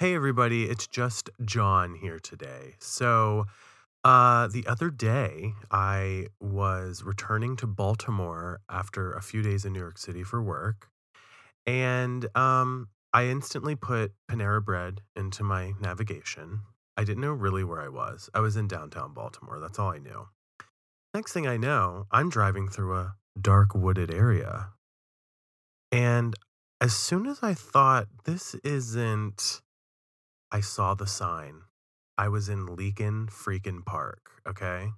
Hey, everybody, it's just John here today. So, uh, the other day, I was returning to Baltimore after a few days in New York City for work, and um, I instantly put Panera Bread into my navigation. I didn't know really where I was. I was in downtown Baltimore. That's all I knew. Next thing I know, I'm driving through a dark wooded area. And as soon as I thought, this isn't I saw the sign. I was in Leakin freaking Park, okay?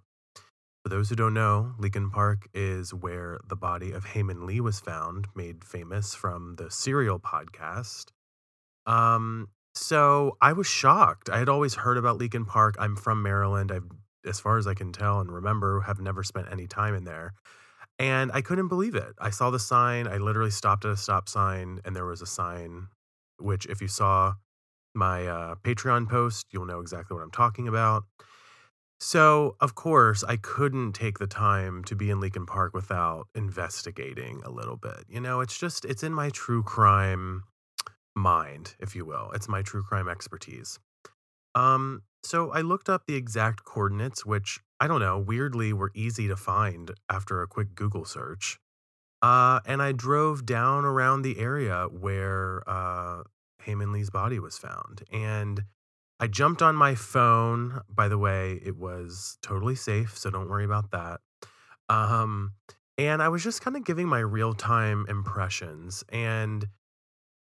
For those who don't know, Leakin Park is where the body of Hae Min Lee was found, made famous from the Serial podcast. Um, so I was shocked. I had always heard about Leakin Park. I'm from Maryland. I've, as far as I can tell and remember, have never spent any time in there. And I couldn't believe it. I saw the sign. I literally stopped at a stop sign, and there was a sign, which, if you saw my uh, Patreon post, you'll know exactly what I'm talking about. So, of course, I couldn't take the time to be in Leakin Park without investigating a little bit. You know, it's just, it's in my true crime mind, if you will. It's my true crime expertise. Um, so I looked up the exact coordinates, which I don't know, weirdly were easy to find after a quick Google search. Uh, and I drove down around the area where uh, Hae Min Lee's body was found. And I jumped on my phone. By the way, it was totally safe, so don't worry about that. Um, and I was just kind of giving my real time impressions. And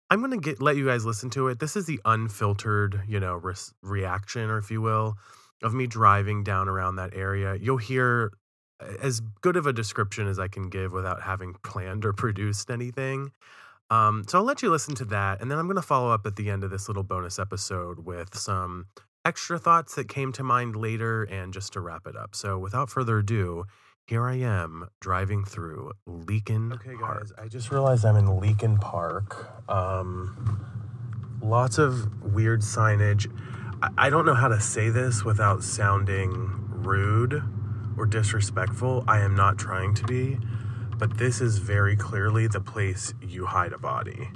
I'm gonna get let you guys listen to it. This is the unfiltered, you know, re- reaction, or if you will, of me driving down around that area. You'll hear as good of a description as I can give without having planned or produced anything. Um, so I'll let you listen to that, and then I'm going to follow up at the end of this little bonus episode with some extra thoughts that came to mind later, and just to wrap it up. So without further ado, here I am driving through Leakin. Okay, Park. guys, I just realized I'm in Leakin Park. Um, lots of weird signage. I, I don't know how to say this without sounding rude or disrespectful. I am not trying to be but this is very clearly the place you hide a body.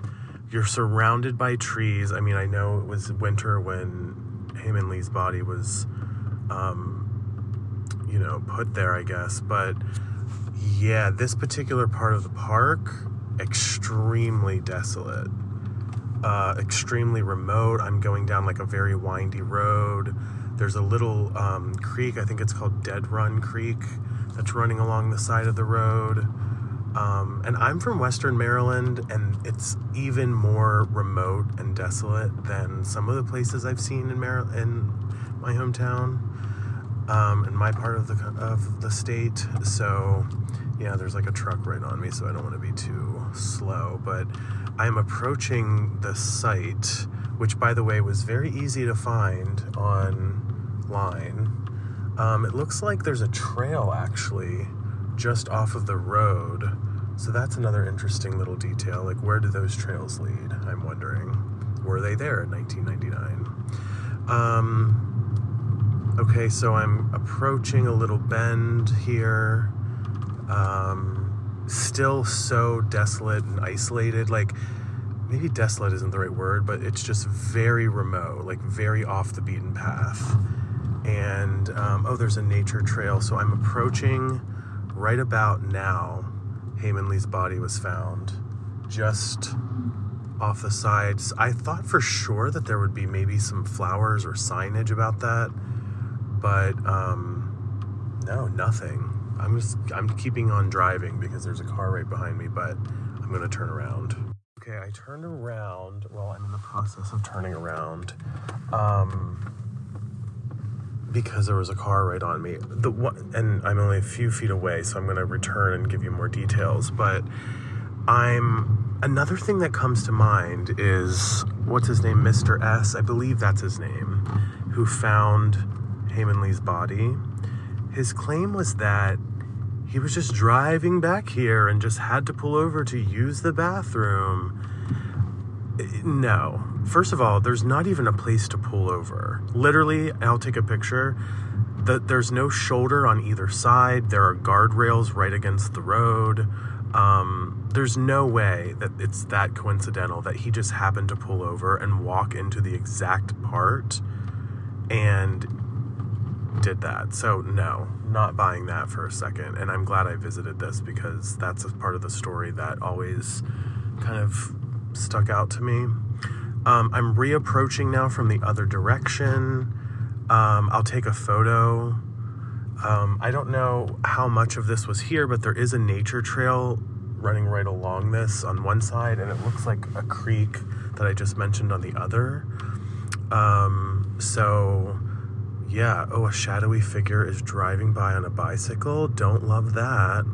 You're surrounded by trees. I mean, I know it was winter when Hae Min Lee's body was, um, you know, put there, I guess. But yeah, this particular part of the park, extremely desolate, uh, extremely remote. I'm going down like a very windy road. There's a little um, creek, I think it's called Dead Run Creek, that's running along the side of the road. Um, and I'm from Western Maryland, and it's even more remote and desolate than some of the places I've seen in Mar- in my hometown, um, in my part of the of the state. So, yeah, there's like a truck right on me, so I don't want to be too slow. But I'm approaching the site, which, by the way, was very easy to find online. Um, it looks like there's a trail actually just off of the road. So that's another interesting little detail. Like, where do those trails lead? I'm wondering. Were they there in 1999? Um, okay, so I'm approaching a little bend here. Um, still so desolate and isolated. Like, maybe desolate isn't the right word, but it's just very remote, like very off the beaten path. And um, oh, there's a nature trail. So I'm approaching right about now, Hae Min Lee's body was found just off the sides. I thought for sure that there would be maybe some flowers or signage about that, but um, no, nothing. I'm just I'm keeping on driving because there's a car right behind me, but I'm gonna turn around. Okay, I turned around. Well, I'm in the process of turning around. Um, because there was a car right on me. The one, and I'm only a few feet away, so I'm going to return and give you more details. But I'm another thing that comes to mind is what's his name, Mr. S. I believe that's his name, who found Hae Min Lee's body. His claim was that he was just driving back here and just had to pull over to use the bathroom. No, First of all, there's not even a place to pull over. Literally, I'll take a picture. The, there's no shoulder on either side. There are guardrails right against the road. Um, there's no way that it's that coincidental that he just happened to pull over and walk into the exact part and did that. So, no, not buying that for a second. And I'm glad I visited this because that's a part of the story that always kind of stuck out to me. Um, I'm reapproaching now from the other direction. Um, I'll take a photo. Um, I don't know how much of this was here, but there is a nature trail running right along this on one side, and it looks like a creek that I just mentioned on the other. Um, so, yeah. Oh, a shadowy figure is driving by on a bicycle. Don't love that.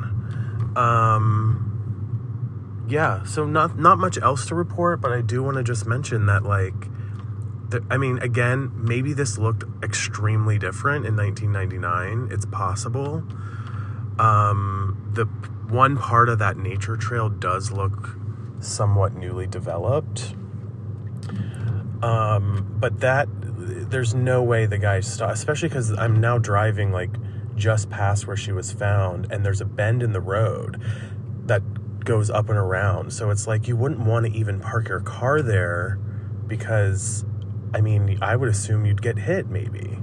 Um, yeah. So not not much else to report, but I do want to just mention that like. I mean, again, maybe this looked extremely different in 1999. It's possible. Um, the one part of that nature trail does look somewhat newly developed. Um, but that there's no way the guy stopped, especially because I'm now driving like just past where she was found, and there's a bend in the road goes up and around. So it's like you wouldn't want to even park your car there because, I mean, I would assume you'd get hit maybe.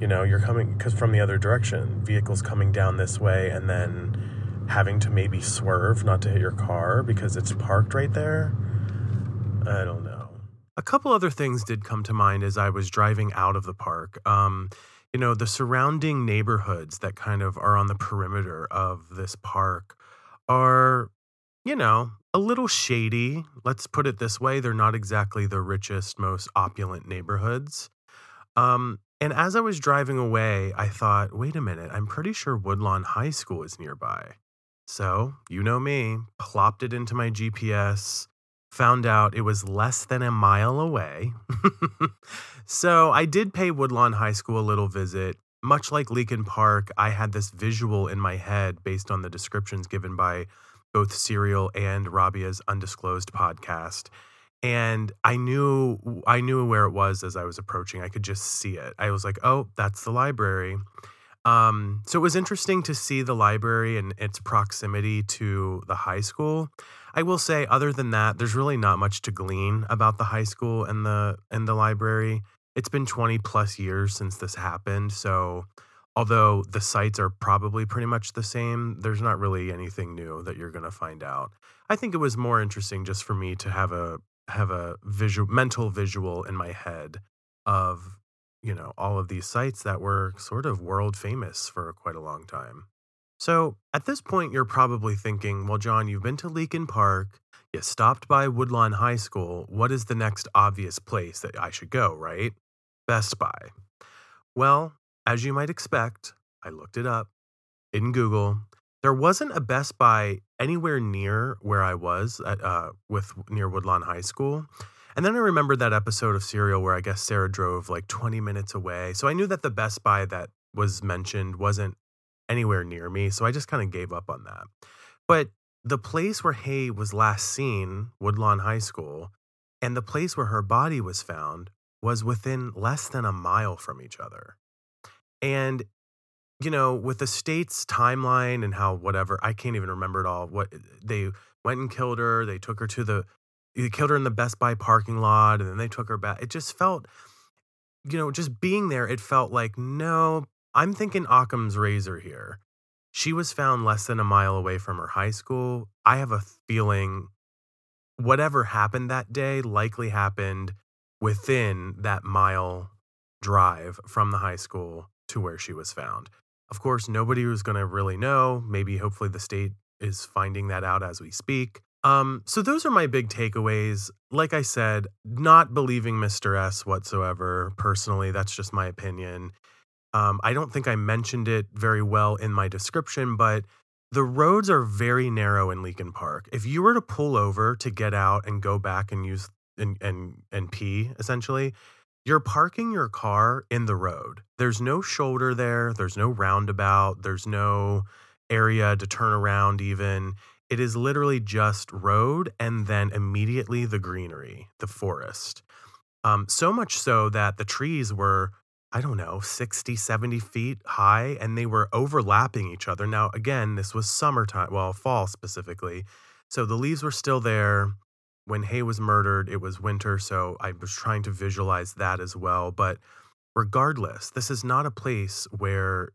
You know, you're coming because from the other direction, vehicles coming down this way, and then having to maybe swerve not to hit your car because it's parked right there. I don't know. A couple other things did come to mind as I was driving out of the park. Um, you know, the surrounding neighborhoods that kind of are on the perimeter of this park are, you know, a little shady. Let's put it this way they're not exactly the richest, most opulent neighborhoods. Um, and as I was driving away, I thought, wait a minute, I'm pretty sure Woodlawn High School is nearby. So, you know me, plopped it into my GPS, found out it was less than a mile away. so, I did pay Woodlawn High School a little visit. Much like Leakin Park, I had this visual in my head based on the descriptions given by both Serial and Rabia's Undisclosed podcast. And I knew I knew where it was as I was approaching. I could just see it. I was like, "Oh, that's the library." Um, so it was interesting to see the library and its proximity to the high school. I will say, other than that, there's really not much to glean about the high school and the and the library. It's been 20 plus years since this happened, so although the sites are probably pretty much the same, there's not really anything new that you're going to find out. I think it was more interesting just for me to have a have a visual mental visual in my head of you know all of these sites that were sort of world famous for quite a long time. So at this point, you're probably thinking, well, John, you've been to Leakin Park, you stopped by Woodlawn High School. What is the next obvious place that I should go, right? Best Buy. Well, as you might expect, I looked it up in Google. There wasn't a Best Buy anywhere near where I was at uh, with near Woodlawn High School. And then I remembered that episode of Serial where I guess Sarah drove like 20 minutes away. So I knew that the Best Buy that was mentioned wasn't anywhere near me. So I just kind of gave up on that. But the place where Hae was last seen, Woodlawn High School, and the place where her body was found was within less than a mile from each other. And you know, with the state's timeline and how whatever, I can't even remember it all. What they went and killed her, they took her to the they killed her in the Best Buy parking lot and then they took her back. It just felt you know, just being there, it felt like no, I'm thinking Occam's razor here. She was found less than a mile away from her high school. I have a feeling whatever happened that day likely happened within that mile drive from the high school to where she was found. Of course, nobody was going to really know. Maybe, hopefully, the state is finding that out as we speak. Um, so those are my big takeaways. Like I said, not believing Mr. S whatsoever. Personally, that's just my opinion. Um, I don't think I mentioned it very well in my description, but the roads are very narrow in Leakin Park. If you were to pull over to get out and go back and use and and and pee, essentially, you're parking your car in the road. There's no shoulder there. There's no roundabout. There's no area to turn around. Even it is literally just road and then immediately the greenery, the forest. Um, so much so that the trees were I don't know, 60, 70 feet high, and they were overlapping each other. Now, again, this was summertime, well, fall specifically. So the leaves were still there. When Hae was murdered, it was winter. So I was trying to visualize that as well. But regardless, this is not a place where,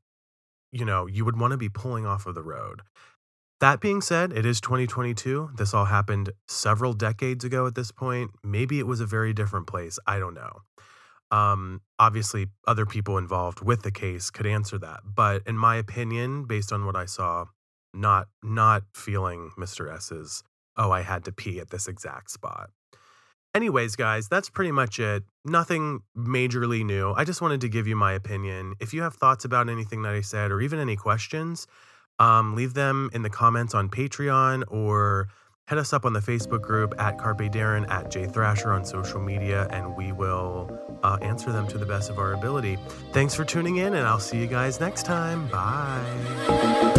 you know, you would want to be pulling off of the road. That being said, it is 2022. This all happened several decades ago at this point. Maybe it was a very different place. I don't know. Um, obviously, other people involved with the case could answer that, but in my opinion, based on what I saw, not not feeling Mr. S's. Oh, I had to pee at this exact spot. Anyways, guys, that's pretty much it. Nothing majorly new. I just wanted to give you my opinion. If you have thoughts about anything that I said or even any questions, um, leave them in the comments on Patreon or Hit us up on the Facebook group at Carpe Darren, at Jay Thrasher on social media, and we will uh, answer them to the best of our ability. Thanks for tuning in, and I'll see you guys next time. Bye.